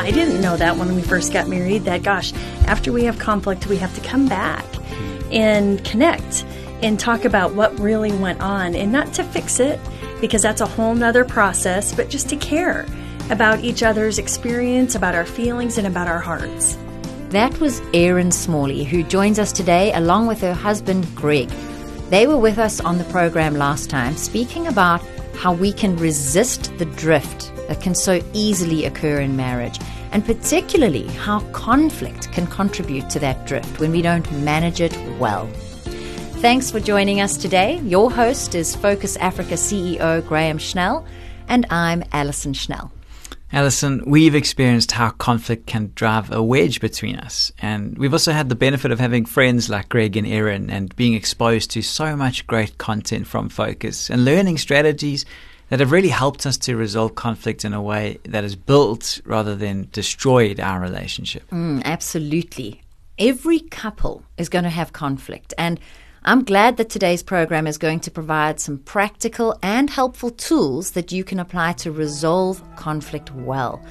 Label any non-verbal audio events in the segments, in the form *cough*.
I didn't know that when we first got married that, gosh, after we have conflict, we have to come back and connect and talk about what really went on and not to fix it because that's a whole nother process, but just to care about each other's experience, about our feelings, and about our hearts. That was Erin Smalley, who joins us today along with her husband, Greg. They were with us on the program last time, speaking about how we can resist the drift that can so easily occur in marriage, and particularly how conflict can contribute to that drift when we don't manage it well. Thanks for joining us today. Your host is Focus Africa CEO Graham Schnell, and I'm Alison Schnell. Alison, we've experienced how conflict can drive a wedge between us. And we've also had the benefit of having friends like Greg and Erin and being exposed to so much great content from Focus and learning strategies that have really helped us to resolve conflict in a way that has built rather than destroyed our relationship. Mm, absolutely. Every couple is going to have conflict. And I'm glad that today's program is going to provide some practical and helpful tools that you can apply to resolve conflict well.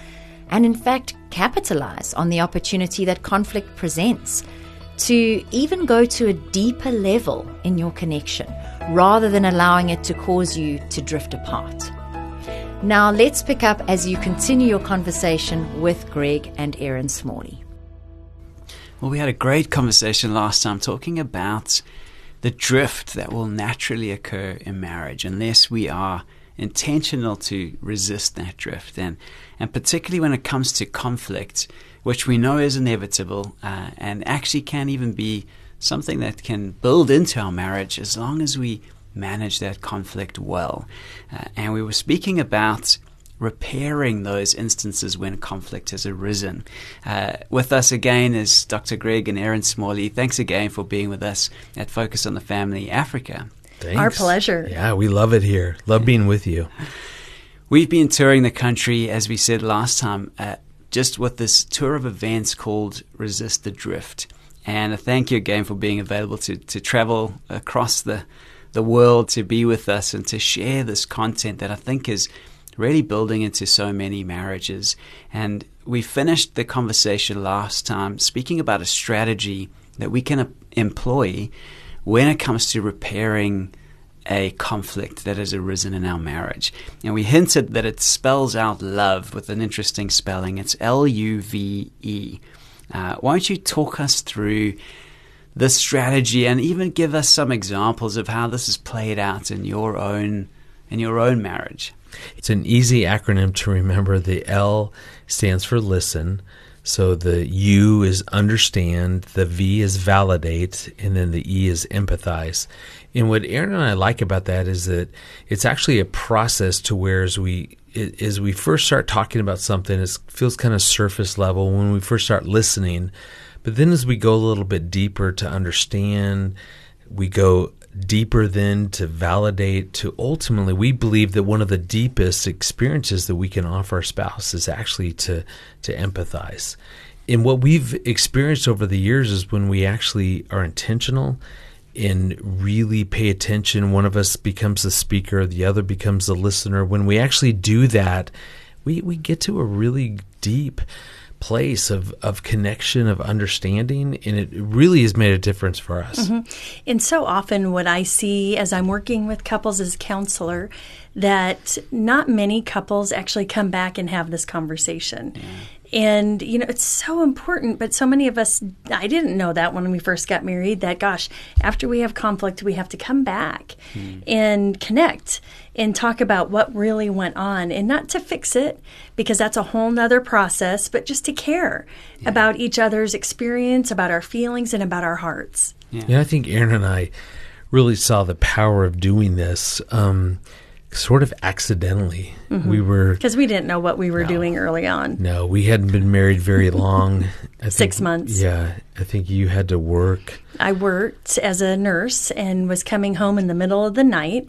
And in fact, capitalize on the opportunity that conflict presents to even go to a deeper level in your connection rather than allowing it to cause you to drift apart. Now, let's pick up as you continue your conversation with Greg and Erin Smalley. Well, we had a great conversation last time talking about the drift that will naturally occur in marriage unless we are intentional to resist that drift. And, and particularly when it comes to conflict, which we know is inevitable uh, and actually can even be something that can build into our marriage as long as we manage that conflict well. Uh, and we were speaking about repairing those instances when conflict has arisen. Uh, with us again is Dr. Greg and Erin Smalley. Thanks again for being with us at Focus on the Family Africa. Thanks. Our pleasure. Yeah, we love it here. Love being with you. We've been touring the country, as we said last time, uh, just with this tour of events called Resist the Drift. And thank you again for being available to, to travel across the, the world to be with us and to share this content that I think is really building into so many marriages. And we finished the conversation last time speaking about a strategy that we can employ when it comes to repairing a conflict that has arisen in our marriage. And we hinted that it spells out love with an interesting spelling. It's L U V E. Uh, why don't you talk us through this strategy and even give us some examples of how this is played out in your own in your own marriage? It's an easy acronym to remember. The L stands for listen. So the U is understand, the V is validate, and then the E is empathize. And what Erin and I like about that is that it's actually a process to where as we as we first start talking about something, it feels kind of surface level when we first start listening. But then as we go a little bit deeper to understand, we go deeper then to validate to ultimately we believe that one of the deepest experiences that we can offer our spouse is actually to to empathize and what we've experienced over the years is when we actually are intentional and really pay attention one of us becomes the speaker the other becomes the listener when we actually do that we we get to a really deep place of, of connection, of understanding, and it really has made a difference for us. Mm-hmm. And so often, what I see as I'm working with couples as a counselor, that not many couples actually come back and have this conversation. Yeah. And, you know, it's so important, but so many of us, I didn't know that when we first got married, that gosh, after we have conflict, we have to come back mm. and connect and talk about what really went on and not to fix it because that's a whole nother process, but just to care yeah. about each other's experience, about our feelings, and about our hearts. Yeah, yeah I think Erin and I really saw the power of doing this. Um, sort of accidentally. Mm-hmm. We were because we didn't know what we were no, doing early on. No, we hadn't been married very long. *laughs* Six months. Yeah, I think you had to work. I worked as a nurse and was coming home in the middle of the night.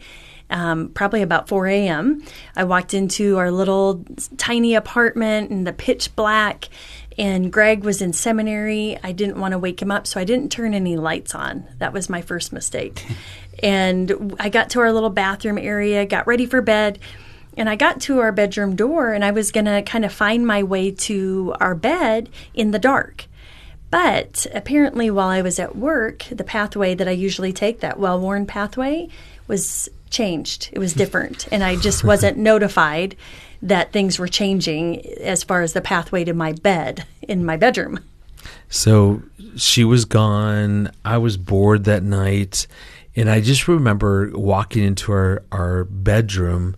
Um, probably about 4 a.m. I walked into our little tiny apartment in the pitch black, and Greg was in seminary. I didn't want to wake him up, so I didn't turn any lights on. That was my first mistake. *laughs* and I got to our little bathroom area, got ready for bed, And I got to our bedroom door and I was going to kind of find my way to our bed in the dark. But apparently, while I was at work, the pathway that I usually take, that well worn pathway, was changed. It was different. and I just *laughs* wasn't notified that things were changing as far as the pathway to my bed in my bedroom. So she was gone. I was bored that night. And I just remember walking into our, our bedroom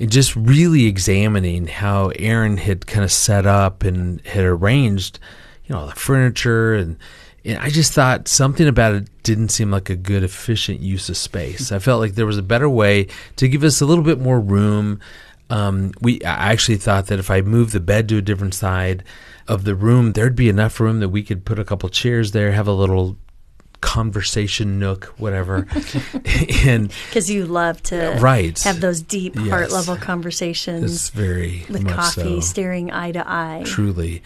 and just really examining how Erin had kind of set up and had arranged, you know, the furniture and and I just thought something about it didn't seem like a good, efficient use of space. I felt like there was a better way to give us a little bit more room. Um, we I actually thought that if I moved the bed to a different side of the room, there'd be enough room that we could put a couple chairs there, have a little conversation nook, whatever. *laughs* and because you love to right. have those deep yes. heart level conversations. It's very with coffee, so. staring eye to eye. Truly.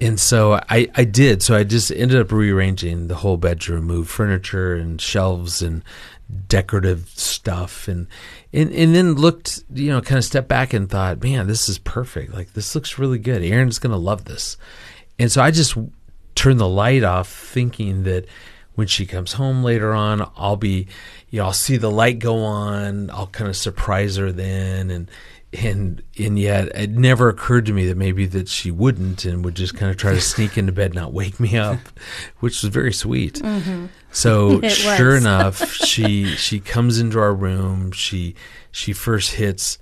And so I, I did. So I just ended up rearranging the whole bedroom, moved furniture and shelves and decorative stuff and and, and then looked, you know, kind of stepped back and thought, man, this is perfect. Like this looks really good. Erin's gonna love this. And so I just turned the light off thinking that when she comes home later on, I'll be, you know, I'll see the light go on. I'll kind of surprise her then, and and and yet it never occurred to me that maybe that she wouldn't and would just kind of try to *laughs* sneak into bed, not wake me up, which was very sweet. Mm-hmm. So *laughs* sure enough, *laughs* she she comes into our room. She she first hits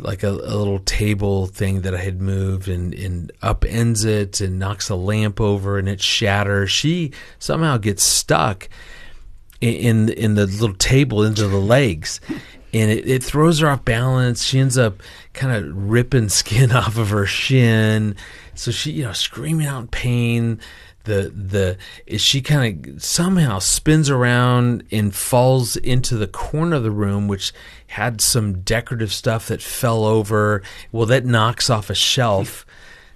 like a, a, little table thing that I had moved and, and upends it and knocks a lamp over and it shatters. She somehow gets stuck in in the little table into the legs. And it, it throws her off balance. She ends up kind of ripping skin *laughs* off of her shin. So she, you know, screaming out in pain the the she kind of somehow spins around and falls into the corner of the room which had some decorative stuff that fell over well that knocks off a shelf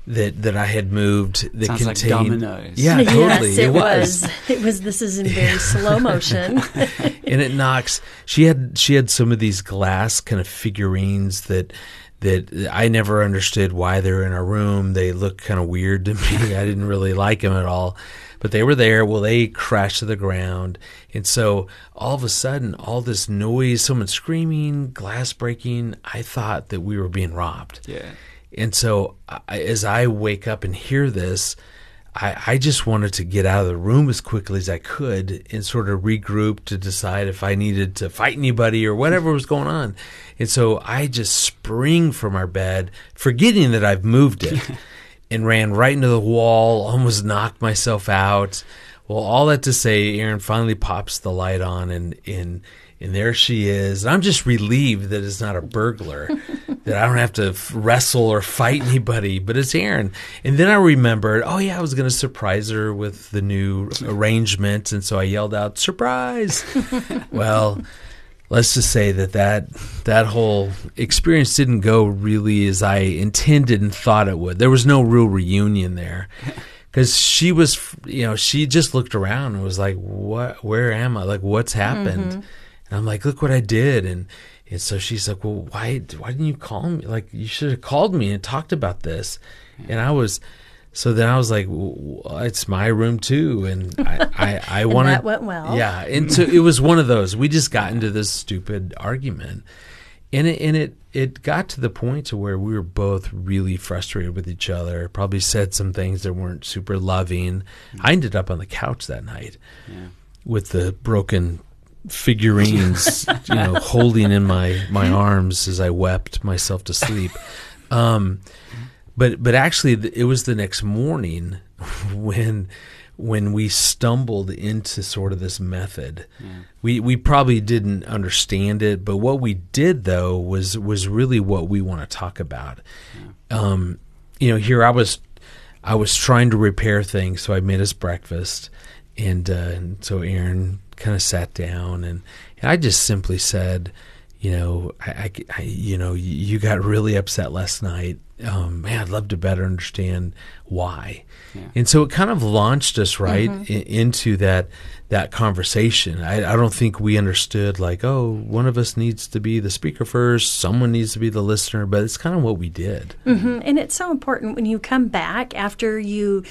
that that I had moved that Sounds contained like dominoes. Yeah, totally. Yes, it, it was. was. It was. This is in very *laughs* slow motion. and it knocks. She had she had some of these glass kind of figurines that that I never understood why they're in a room. They look kind of weird to *laughs* me. I didn't really like them at all. But they were there. Well, they crashed to the ground. And so all of a sudden, all this noise, someone screaming, glass breaking, I thought that we were being robbed. Yeah. And so I, as I wake up and hear this, I, I just wanted to get out of the room as quickly as I could and sort of regroup to decide if I needed to fight anybody or whatever was going on. And so I just spring from our bed, forgetting that I've moved it, *laughs* and ran right into the wall, almost knocked myself out. Well, all that to say, Erin finally pops the light on and, and and there she is. And I'm just relieved that it's not a burglar, *laughs* that I don't have to wrestle or fight anybody, but it's Erin. And then I remembered, oh yeah, I was going to surprise her with the new arrangement, and so I yelled out, "Surprise!" *laughs* well, let's just say that that that whole experience didn't go really as I intended and thought it would. There was no real reunion there *laughs* because she was, you know, she just looked around and was like, "What? Where am I? Like, what's happened?" Mm-hmm. And I'm like, look what I did. And, and so she's like, well, why, why didn't you call me? Like, you should have called me and talked about this. And I was, so then I was like, well, it's my room too. And I, I, *laughs* I wanted, that went well. Yeah. And so it was one of those, we just got into this stupid argument. And it, and it, it got to the point to where we were both really frustrated with each other. Probably said some things that weren't super loving. Mm-hmm. I ended up on the couch that night yeah. with the broken figurines, you know, *laughs* holding in my my arms as I wept myself to sleep. Um, but but actually, it was the next morning when when we stumbled into sort of this method. Yeah. We we probably didn't understand it, but what we did though was was really what we want to talk about. Yeah. Um, you know, here I was I was trying to repair things, so I made us breakfast, and, uh, and so Erin kind of sat down and, and I just simply said, you know, I, I, I you know, you got really upset last night. Um, man, I'd love to better understand why. Yeah. And so it kind of launched us right mm-hmm. I- into that that conversation. I, I don't think we understood like, oh, one of us needs to be the speaker first, someone needs to be the listener, but it's kind of what we did. Mm-hmm. And it's so important when you come back after you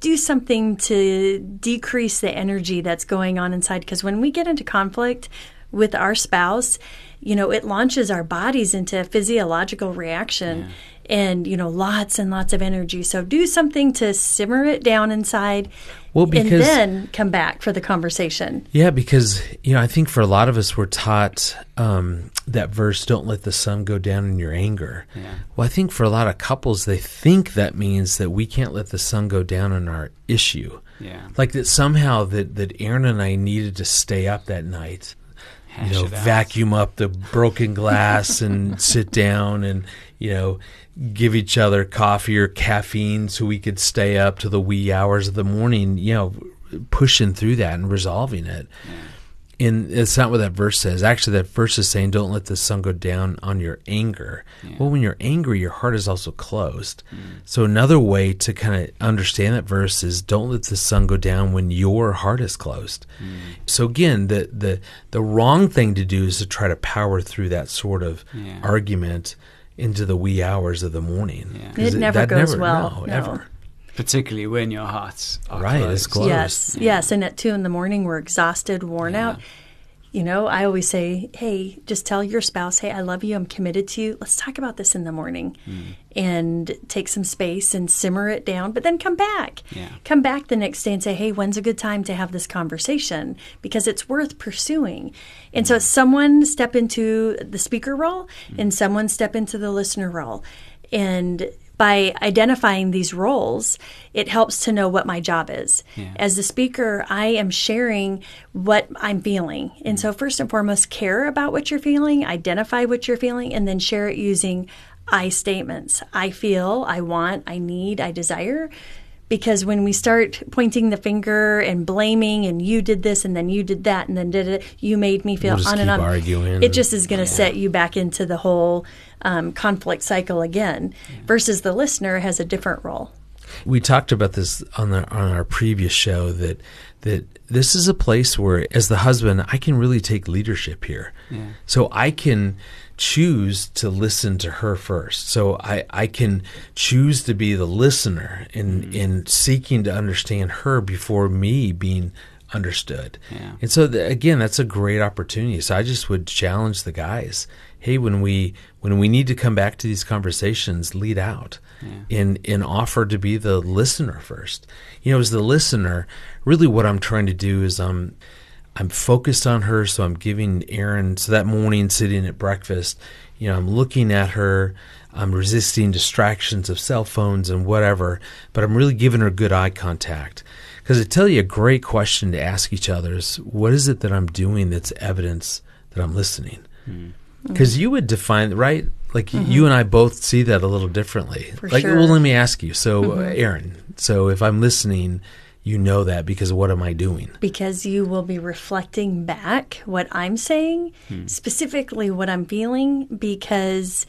do something to decrease the energy that's going on inside. Because when we get into conflict with our spouse you know, it launches our bodies into a physiological reaction. Yeah. And you know, lots and lots of energy. So do something to simmer it down inside, well, because, and then come back for the conversation. Yeah, because you know, I think for a lot of us, we're taught um, that verse, "Don't let the sun go down in your anger." Yeah. Well, I think for a lot of couples, they think that means that we can't let the sun go down on our issue. Yeah. Like that somehow that that Erin and I needed to stay up that night you know, vacuum up the broken glass and *laughs* sit down and, you know, give each other coffee or caffeine so we could stay up to the wee hours of the morning, you know, pushing through that and resolving it. Yeah and it's not what that verse says. Actually, that verse is saying, "Don't let the sun go down on your anger." Yeah. Well, when you're angry, your heart is also closed. Mm. So another way to kind of understand that verse is, "Don't let the sun go down when your heart is closed." Mm. So again, the the the wrong thing to do is to try to power through that sort of yeah. argument into the wee hours of the morning. Yeah. It, it never goes never, well. No, no. ever particularly when your heart's are right. Closed. It's closed. Yes, yeah. yes. And at two in the morning, we're exhausted, worn yeah. out. You know, I always say, hey, just tell your spouse, hey, I love you. I'm committed to you. Let's talk about this in the morning mm. and take some space and simmer it down, but then come back. Yeah. Come back the next day and say, hey, when's a good time to have this conversation? Because it's worth pursuing. And mm. so someone step into the speaker role mm. and someone step into the listener role. And by identifying these roles, it helps to know what my job is. Yeah. As the speaker, I am sharing what I'm feeling. And so, mm. first and foremost, care about what you're feeling, identify what you're feeling, and then share it using I statements. I feel, I want, I need, I desire because when we start pointing the finger and blaming and you did this and then you did that and then did it you made me feel we'll on and on arguing. it just is going to yeah. set you back into the whole um, conflict cycle again yeah. versus the listener has a different role we talked about this on the on our previous show that that this is a place where as the husband I can really take leadership here yeah. so I can choose to listen to her first. So I, I can choose to be the listener in, mm-hmm. in seeking to understand her before me being understood. Yeah. And so the, again, that's a great opportunity. So I just would challenge the guys. Hey, when we when we need to come back to these conversations, lead out yeah. and and offer to be the listener first. You know, as the listener, really what I'm trying to do is um I'm focused on her, so I'm giving Erin. So that morning, sitting at breakfast, you know, I'm looking at her. I'm resisting distractions of cell phones and whatever, but I'm really giving her good eye contact. Because I tell you, a great question to ask each other is, what is it that I'm doing that's evidence that I'm listening? Because mm-hmm. you would define, right? Like mm-hmm. you and I both see that a little differently. For like, sure. well, let me ask you. So, mm-hmm. Erin, so if I'm listening, you know that because what am I doing? Because you will be reflecting back what I'm saying, hmm. specifically what I'm feeling, because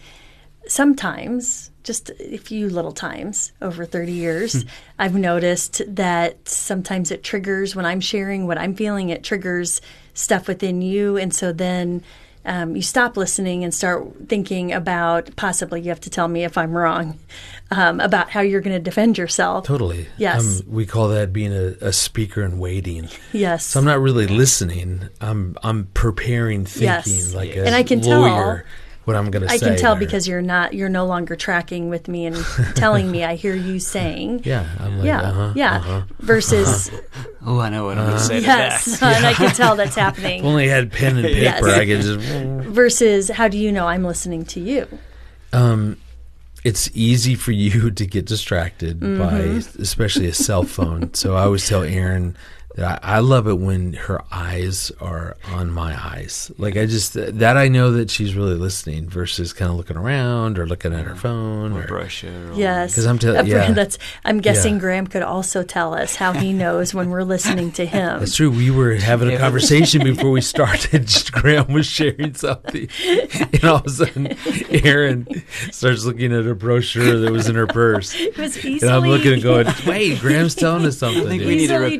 sometimes, just a few little times over 30 years, hmm. I've noticed that sometimes it triggers when I'm sharing what I'm feeling, it triggers stuff within you. And so then um, you stop listening and start thinking about possibly you have to tell me if I'm wrong um, about how you're going to defend yourself. Totally. Yes. Um, we call that being a, a, speaker and waiting. Yes. So I'm not really listening. I'm I'm preparing, thinking yes. like a and I can lawyer. Tell, what I'm going to say. I can tell there. because you're not you're no longer tracking with me and *laughs* telling me I hear you saying. Yeah, I'm like, yeah, uh-huh, yeah. Uh-huh, Versus, uh-huh. *laughs* oh, I know what I'm going to say. Yes, *laughs* and I can tell that's happening. if only had pen and paper, yes. I could just. Versus, how do you know I'm listening to you? Um, it's easy for you to get distracted mm-hmm. by, especially a cell phone. so I always tell Erin I, I love it when her eyes are on my eyes. Like I just that I know that she's really listening versus kind of looking around or looking at her phone Or or brochure. Or Yes, 'Cause I'm telling yeah. That's. I'm guessing Yeah. Graham could also tell us how he *laughs* knows when we're listening to him. That's true. We were having a conversation before we started. Just *laughs* Graham was sharing something, *laughs* and all of a sudden, Erin starts looking at a brochure that was in her purse, It was easily. and I'm looking and going, "Wait, Graham's telling us something." think dude." we need to easily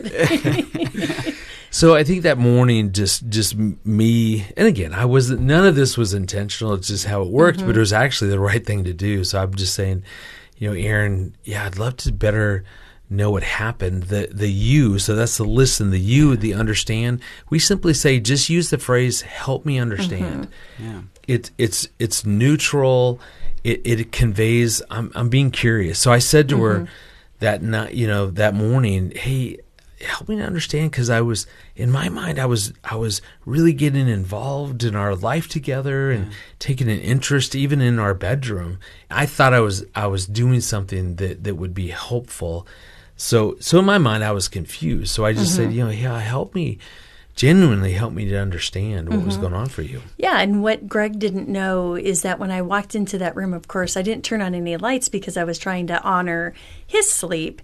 repair. *laughs* So I think that morning, just just me, and again, I wasn't. None of this was intentional. It's just how it worked, but mm-hmm. it was actually the right thing to do. So I'm just saying, you know, Erin, yeah, I'd love to better know what happened. The the you, so that's the listen. The you, the understand. We simply say, just use the phrase, "Help me understand." Mm-hmm. Yeah. It it's it's neutral. It it conveys. I'm I'm being curious. So I said to her mm-hmm. that night, you know, that morning, hey, help me to understand because I was in my mind, I was I was really getting involved in our life together and taking an interest even in our bedroom. I thought I was I was doing something that that would be helpful. So so in my mind, I was confused. So I just said, mm-hmm. you know, yeah, help me. Genuinely help me to understand what was mm-hmm. going on for you. Yeah, and what Greg didn't know is that when I walked into that room, of course, I didn't turn on any lights because I was trying to honor his sleep.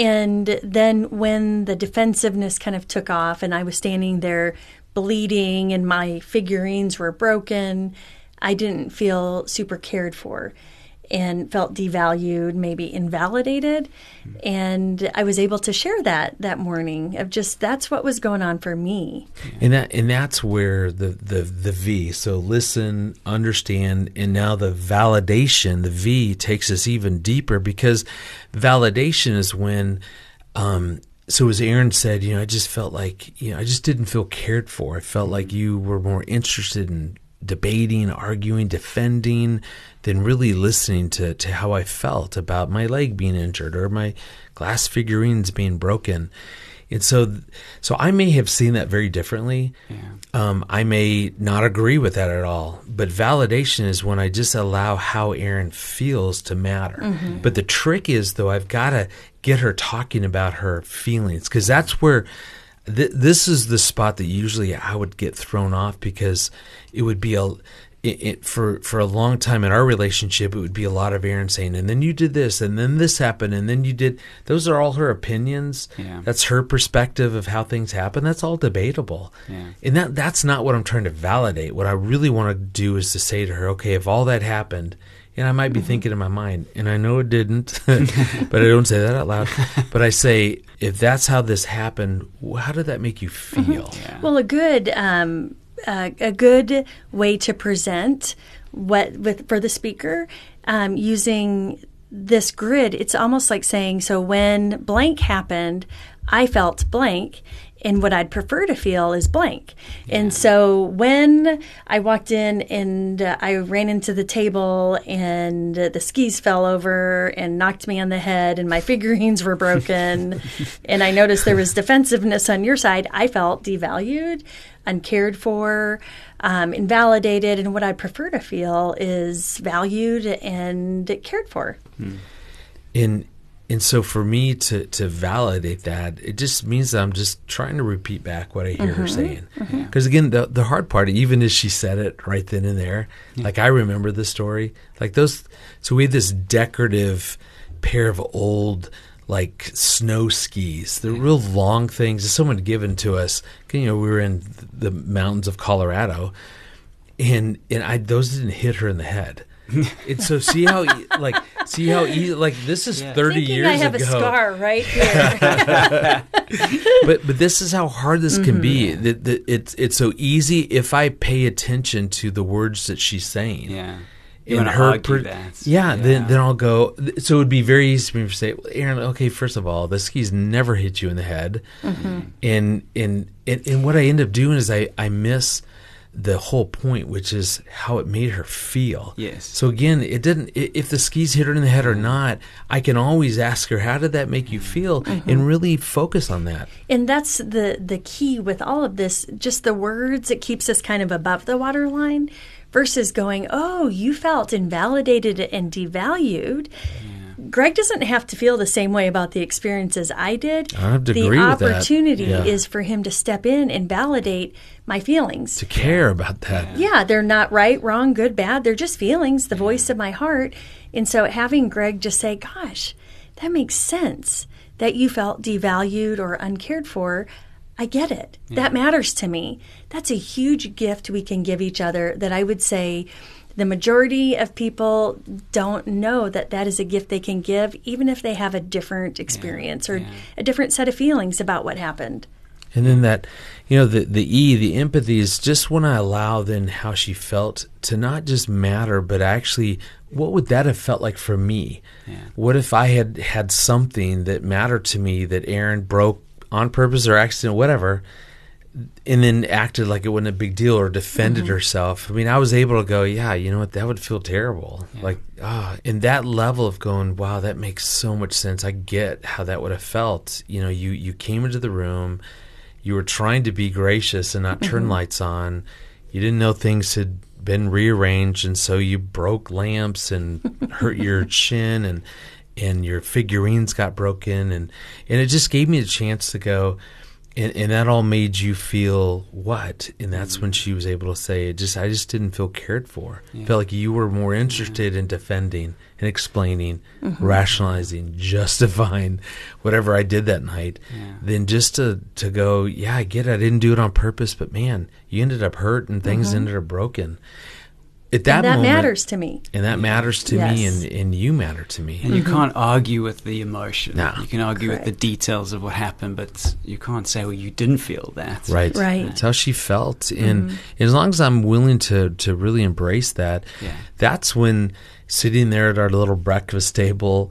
And then when the defensiveness kind of took off and I was standing there bleeding and my figurines were broken, I didn't feel super cared for and felt devalued, maybe invalidated. And I was able to share that that morning of just that's what was going on for me. And that and that's where the, the the V. So listen, understand, and now the validation, the V takes us even deeper because validation is when um so as Erin said, you know, I just felt like, you know, I just didn't feel cared for. I felt like you were more interested in debating, arguing, defending than really listening to, to how I felt about my leg being injured or my glass figurines being broken. And so, so I may have seen that very differently. Um, I may not agree with that at all. But validation is when I just allow how Erin feels to matter. But the trick is, though, I've got to get her talking about her feelings because that's where th- this is the spot that usually I would get thrown off because it would be a it, it, for for a long time in our relationship, it would be a lot of Erin saying, "And then you did this, and then this happened, and then you did." Those are all her opinions. Yeah. That's her perspective of how things happen. That's all debatable, Yeah. and that that's not what I'm trying to validate. What I really want to do is to say to her, "Okay, if all that happened." And I might be mm-hmm. thinking in my mind, and I know it didn't, *laughs* but I don't say that out loud. But I say, if that's how this happened, how did that make you feel? Yeah. Well, a good um, uh, a good way to present what with for the speaker um, using this grid. It's almost like saying, "So when blank happened, I felt blank." And what I'd prefer to feel is blank. And so when I walked in and uh, I ran into the table and uh, the skis fell over and knocked me on the head and my *laughs* figurines were broken *laughs* and I noticed there was defensiveness on your side, I felt devalued, uncared for, um, invalidated. And what I prefer to feel is valued and cared for. and and so for me to to validate that it just means that i'm just trying to repeat back what i hear her mm-hmm. saying. Mm-hmm. Because again the the hard part even as she said it right then and there like i remember the story. Like those so we had this decorative pair of old like snow skis. They're real long things that someone had given to us. You know we were in the mountains of colorado. And and I those didn't hit her in the head. And so see how e- like see how easy like this is Yeah. thirty Thinking years I have ago. a scar right here. *laughs* *laughs* But but this is how hard this can be. Mm-hmm. That, that it's it's so easy if I pay attention to the words that she's saying. yeah. In her per- that. yeah, then then I'll go. So it would be very easy for me to say, well, Erin. Okay, first of all, the skis never hit you in the head, Mm-hmm. and, and and and what I end up doing is I I miss the whole point, which is how it made her feel. Yes. So again, it didn't. If the skis hit her in the head or not, I can always ask her, "How did that make you feel?" Mm-hmm. and really focus on that. And that's the the key with all of this. Just the words, it keeps us kind of above the waterline, versus going, "Oh, you felt invalidated and devalued." Greg doesn't have to feel the same way about the experiences I did. I have to the agree with that. opportunity Yeah. is for him to step in and validate my feelings. to care about that. Yeah, they're not right, wrong, good, bad. They're just feelings, the voice of my heart. And so having Greg just say, gosh, that makes sense that you felt devalued or uncared for. I get it. That matters to me. That's a huge gift we can give each other that I would say the majority of people don't know that that is a gift they can give, even if they have a different experience or a different set of feelings about what happened. And then that, you know, the the E, the empathy is just when I allow then how she felt to not just matter, but actually, what would that have felt like for me? What if I had had something that mattered to me that Erin broke on purpose or accident, whatever, and then acted like it wasn't a big deal or defended herself? I mean, I was able to go, yeah, you know what, that would feel terrible. Like, ah, in that level of going, wow, that makes so much sense. I get how that would have felt. You know, you you came into the room you were trying to be gracious and not turn lights on. You didn't know things had been rearranged, and so you broke lamps and *laughs* hurt your chin, and and your figurines got broken, and and it just gave me a chance to go. And, and that all made you feel what? And that's when mm-hmm. she was able to say, "It just I just didn't feel cared for. Felt like you were more interested in defending and explaining, mm-hmm. rationalizing, *laughs* justifying whatever I did that night, than just to to go, yeah, I get it. I didn't do it on purpose, but man, you ended up hurt and things mm-hmm. ended up broken. At that, And that moment, matters to me. and that matters to me, and and you matter to me. And you mm-hmm. can't argue with the emotion. No. You can argue with the details of what happened, but you can't say, well, you didn't feel that. Right. Right. That's how she felt. Mm-hmm. And as long as I'm willing to to really embrace that, Yeah. that's when sitting there at our little breakfast table,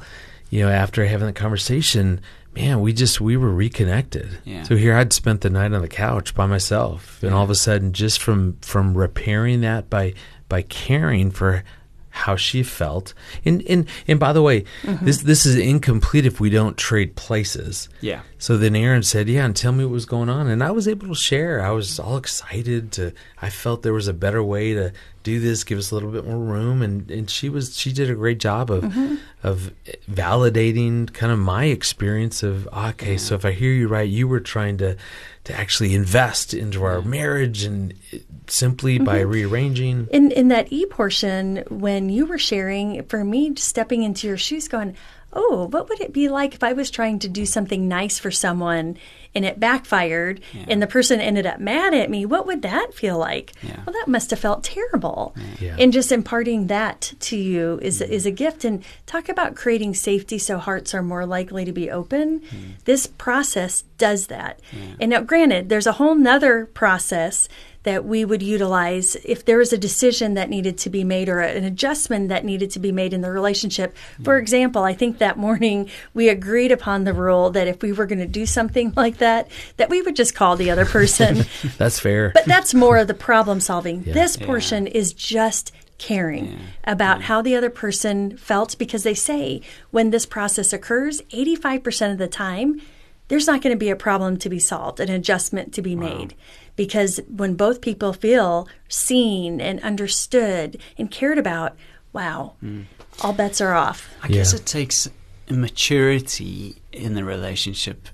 you know, after having the conversation, man, we just we were reconnected. Yeah. So here I'd spent the night on the couch by myself. And all of a sudden just from from repairing that by by caring for how she felt. And and and by the way, mm-hmm. this this is incomplete if we don't trade places. Yeah. So then Erin said, "Yeah, and tell me what was going on." And I was able to share. I was all excited to. I felt there was a better way to do this, give us a little bit more room, and and she was she did a great job of mm-hmm. of validating kind of my experience of okay. So if I hear you right, you were trying to to actually invest into our mm-hmm. marriage, and it- simply by mm-hmm. rearranging. In in that e portion, when you were sharing, for me, stepping into your shoes, going, "Oh, what would it be like if I was trying to do something nice for someone and it backfired, and the person ended up mad at me? What would that feel like? Yeah. Well, that must have felt terrible." Yeah. And just imparting that to you is is a gift. And talk about creating safety so hearts are more likely to be open. Hmm. This process does that. And now, granted, there's a whole nother process that we would utilize if there was a decision that needed to be made or an adjustment that needed to be made in the relationship. For example, I think that morning we agreed upon the rule that if we were going to do something *laughs* like that, that we would just call the other person. *laughs* That's fair. But that's more of the problem solving. This portion is just caring about how the other person felt because they say when this process occurs, 85% of the time, there's not going to be a problem to be solved, an adjustment to be made. Because when both people feel seen and understood and cared about, wow, hmm. all bets are off. I guess it takes maturity in the relationship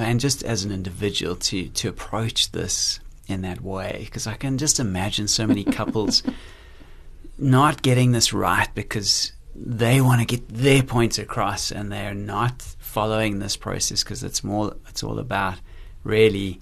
and just as an individual to, to approach this in that way. Because I can just imagine so many couples *laughs* not getting this right because they want to get their points across and they're not following this process because it's more it's all about really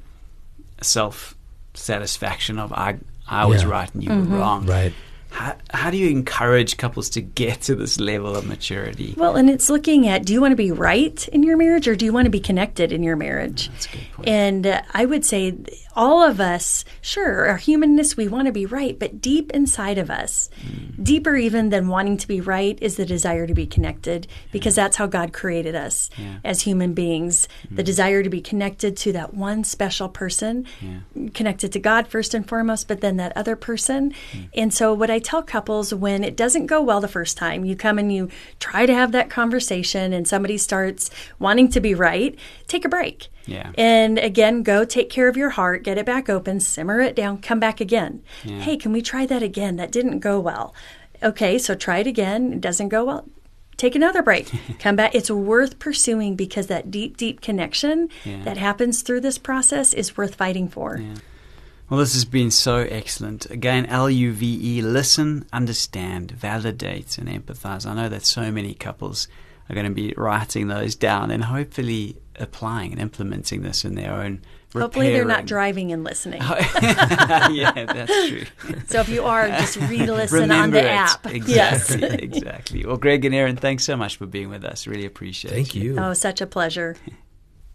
self satisfaction of I I was Yeah. right and you were mm-hmm. wrong. Right. How, how do you encourage couples to get to this level of maturity? Well, and it's looking at do you want to be right in your marriage or do you want to be connected in your marriage? That's a good point. And uh, I would say all of us, sure, our humanness, we want to be right, but deep inside of us, Mm. deeper even than wanting to be right, is the desire to be connected because that's how God created us Yeah. Mm. as human beings. The desire to be connected to that one special person, connected to God first and foremost, but then that other person. Mm. And so, what I tell couples when it doesn't go well the first time, you come and you try to have that conversation, and somebody starts wanting to be right, take a break. Yeah. And again, go take care of your heart, get it back open, simmer it down, come back again. Hey, can we try that again? That didn't go well. Okay, so try it again. It doesn't go well. take another break, *laughs* come back. It's worth pursuing because that deep, deep connection Yeah. that happens through this process is worth fighting for. Yeah. Well, this has been so excellent. Again, L U V E, listen, understand, validate, and empathize. I know that so many couples are going to be writing those down and hopefully applying and implementing this in their own. Hopefully, they're not driving and listening. *laughs* yeah, that's true. *laughs* So if you are, just re-listen on the it. app. Exactly, *laughs* Yes. exactly. Well, Greg and Erin, thanks so much for being with us. Really appreciate it. Thank it. you. Oh, such a pleasure.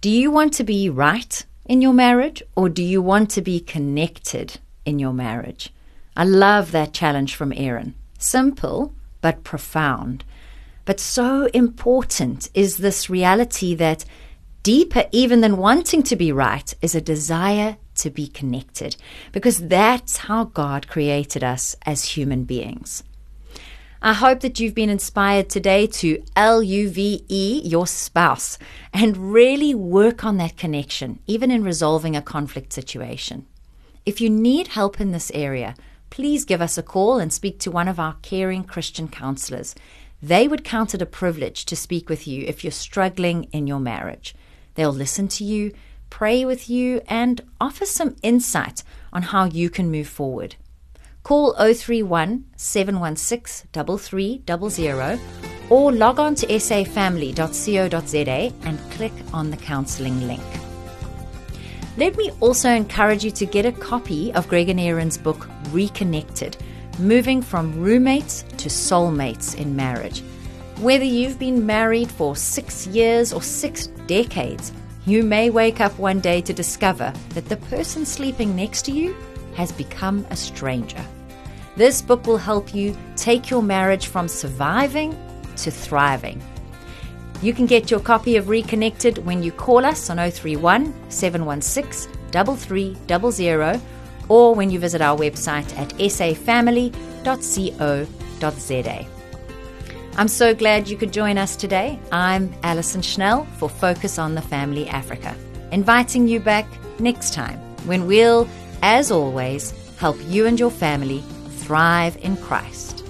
Do you want to be right in your marriage or do you want to be connected in your marriage? I love that challenge from Erin. Simple, but profound. But so important is this reality that deeper even than wanting to be right is a desire to be connected because that's how God created us as human beings. I hope that you've been inspired today to L U V E your spouse and really work on that connection, even in resolving a conflict situation. If you need help in this area, please give us a call and speak to one of our caring Christian counselors. They would count it a privilege to speak with you if you're struggling in your marriage. They'll listen to you, pray with you, and offer some insight on how you can move forward. Call 031 716 3300 or log on to safamily.co.za and click on the counselling link. Let me also encourage you to get a copy of Greg and Erin's book, Reconnected Moving from Roommates to Soulmates in Marriage. Whether you've been married for six years or six decades, you may wake up one day to discover that the person sleeping next to you has become a stranger. This book will help you take your marriage from surviving to thriving. You can get your copy of Reconnected when you call us on 031 716 3300 or when you visit our website at safamily.co.za. I'm so glad you could join us today. I'm Alison Schnell for Focus on the Family Africa, inviting you back next time when we'll, as always, help you and your family thrive in Christ.